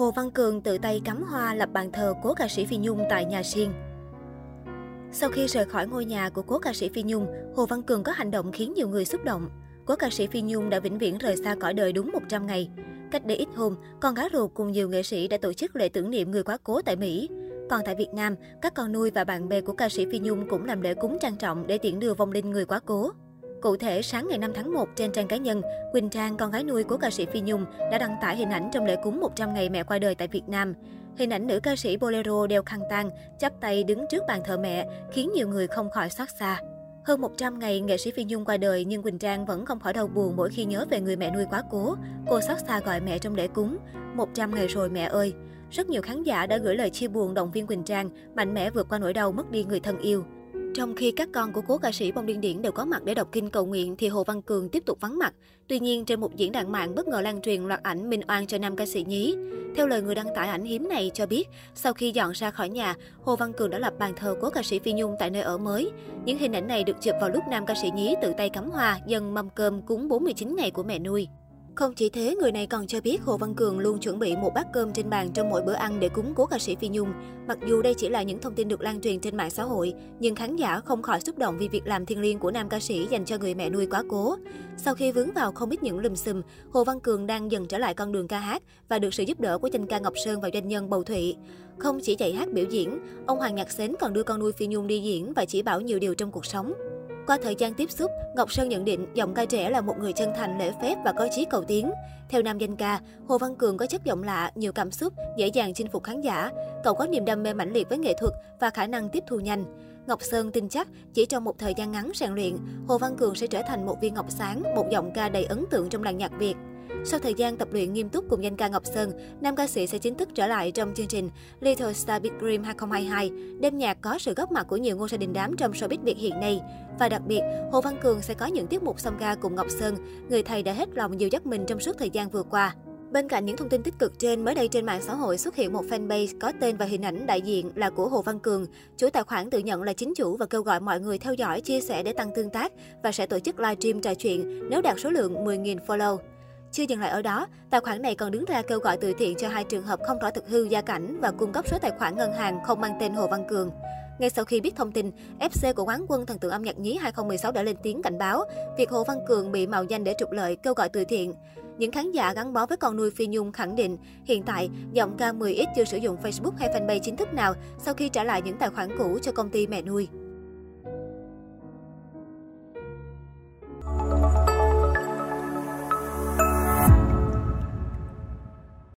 Hồ Văn Cường tự tay cắm hoa lập bàn thờ cố ca sĩ Phi Nhung tại nhà riêng. Sau khi rời khỏi ngôi nhà của cố ca sĩ Phi Nhung, Hồ Văn Cường có hành động khiến nhiều người xúc động. Cố ca sĩ Phi Nhung đã vĩnh viễn rời xa cõi đời đúng 100 ngày. Cách đây ít hôm, con gái ruột cùng nhiều nghệ sĩ đã tổ chức lễ tưởng niệm người quá cố tại Mỹ. Còn tại Việt Nam, các con nuôi và bạn bè của ca sĩ Phi Nhung cũng làm lễ cúng trang trọng để tiễn đưa vong linh người quá cố. Cụ thể, sáng ngày 5 tháng 1 trên trang cá nhân, Quỳnh Trang, con gái nuôi của ca sĩ Phi Nhung, đã đăng tải hình ảnh trong lễ cúng 100 ngày mẹ qua đời tại Việt Nam. Hình ảnh nữ ca sĩ Bolero đeo khăn tang, chắp tay đứng trước bàn thờ mẹ, khiến nhiều người không khỏi xót xa. Hơn 100 ngày, nghệ sĩ Phi Nhung qua đời nhưng Quỳnh Trang vẫn không khỏi đau buồn mỗi khi nhớ về người mẹ nuôi quá cố. Cô xót xa gọi mẹ trong lễ cúng. 100 ngày rồi mẹ ơi! Rất nhiều khán giả đã gửi lời chia buồn động viên Quỳnh Trang, mạnh mẽ vượt qua nỗi đau mất đi người thân yêu. Trong khi các con của cố ca sĩ Bông Điên Điển đều có mặt để đọc kinh cầu nguyện thì Hồ Văn Cường tiếp tục vắng mặt. Tuy nhiên, trên một diễn đàn mạng bất ngờ lan truyền loạt ảnh minh oan cho nam ca sĩ nhí. Theo lời người đăng tải ảnh hiếm này cho biết, sau khi dọn ra khỏi nhà, Hồ Văn Cường đã lập bàn thờ cố ca sĩ Phi Nhung tại nơi ở mới. Những hình ảnh này được chụp vào lúc nam ca sĩ nhí tự tay cắm hoa, dần mâm cơm cúng 49 ngày của mẹ nuôi. Không chỉ thế, người này còn cho biết Hồ Văn Cường luôn chuẩn bị một bát cơm trên bàn trong mỗi bữa ăn để cúng cố ca sĩ Phi Nhung. Mặc dù đây chỉ là những thông tin được lan truyền trên mạng xã hội, nhưng khán giả không khỏi xúc động vì việc làm thiêng liêng của nam ca sĩ dành cho người mẹ nuôi quá cố. Sau khi vướng vào không ít những lùm xùm, Hồ Văn Cường đang dần trở lại con đường ca hát và được sự giúp đỡ của danh ca Ngọc Sơn và doanh nhân Bầu Thụy. Không chỉ dạy hát biểu diễn, ông Hoàng Nhạc Xến còn đưa con nuôi Phi Nhung đi diễn và chỉ bảo nhiều điều trong cuộc sống. Qua thời gian tiếp xúc, Ngọc Sơn nhận định giọng ca trẻ là một người chân thành, lễ phép và có chí cầu tiến. Theo nam danh ca, Hồ Văn Cường có chất giọng lạ, nhiều cảm xúc, dễ dàng chinh phục khán giả. Cậu có niềm đam mê mãnh liệt với nghệ thuật và khả năng tiếp thu nhanh. Ngọc Sơn tin chắc chỉ trong một thời gian ngắn rèn luyện, Hồ Văn Cường sẽ trở thành một viên ngọc sáng, một giọng ca đầy ấn tượng trong làng nhạc Việt. Sau thời gian tập luyện nghiêm túc cùng danh ca Ngọc Sơn, nam ca sĩ sẽ chính thức trở lại trong chương trình Little Star Big Dream 2022. Đêm nhạc có sự góp mặt của nhiều ngôi sao đình đám trong showbiz Việt hiện nay. Và đặc biệt, Hồ Văn Cường sẽ có những tiết mục song ca cùng Ngọc Sơn, người thầy đã hết lòng dìu dắt mình trong suốt thời gian vừa qua. Bên cạnh những thông tin tích cực trên, mới đây trên mạng xã hội xuất hiện một fanpage có tên và hình ảnh đại diện là của Hồ Văn Cường. Chủ tài khoản tự nhận là chính chủ và kêu gọi mọi người theo dõi, chia sẻ để tăng tương tác và sẽ tổ chức livestream trò chuyện nếu đạt số lượng 10.000 follow. Chưa dừng lại ở đó, tài khoản này còn đứng ra kêu gọi từ thiện cho hai trường hợp không rõ thực hư gia cảnh và cung cấp số tài khoản ngân hàng không mang tên Hồ Văn Cường. Ngay sau khi biết thông tin, FC của quán quân thần tượng âm nhạc nhí 2016 đã lên tiếng cảnh báo việc Hồ Văn Cường bị mạo danh để trục lợi kêu gọi từ thiện. Những khán giả gắn bó với con nuôi Phi Nhung khẳng định hiện tại giọng ca 10X chưa sử dụng Facebook hay fanpage chính thức nào sau khi trả lại những tài khoản cũ cho công ty mẹ nuôi.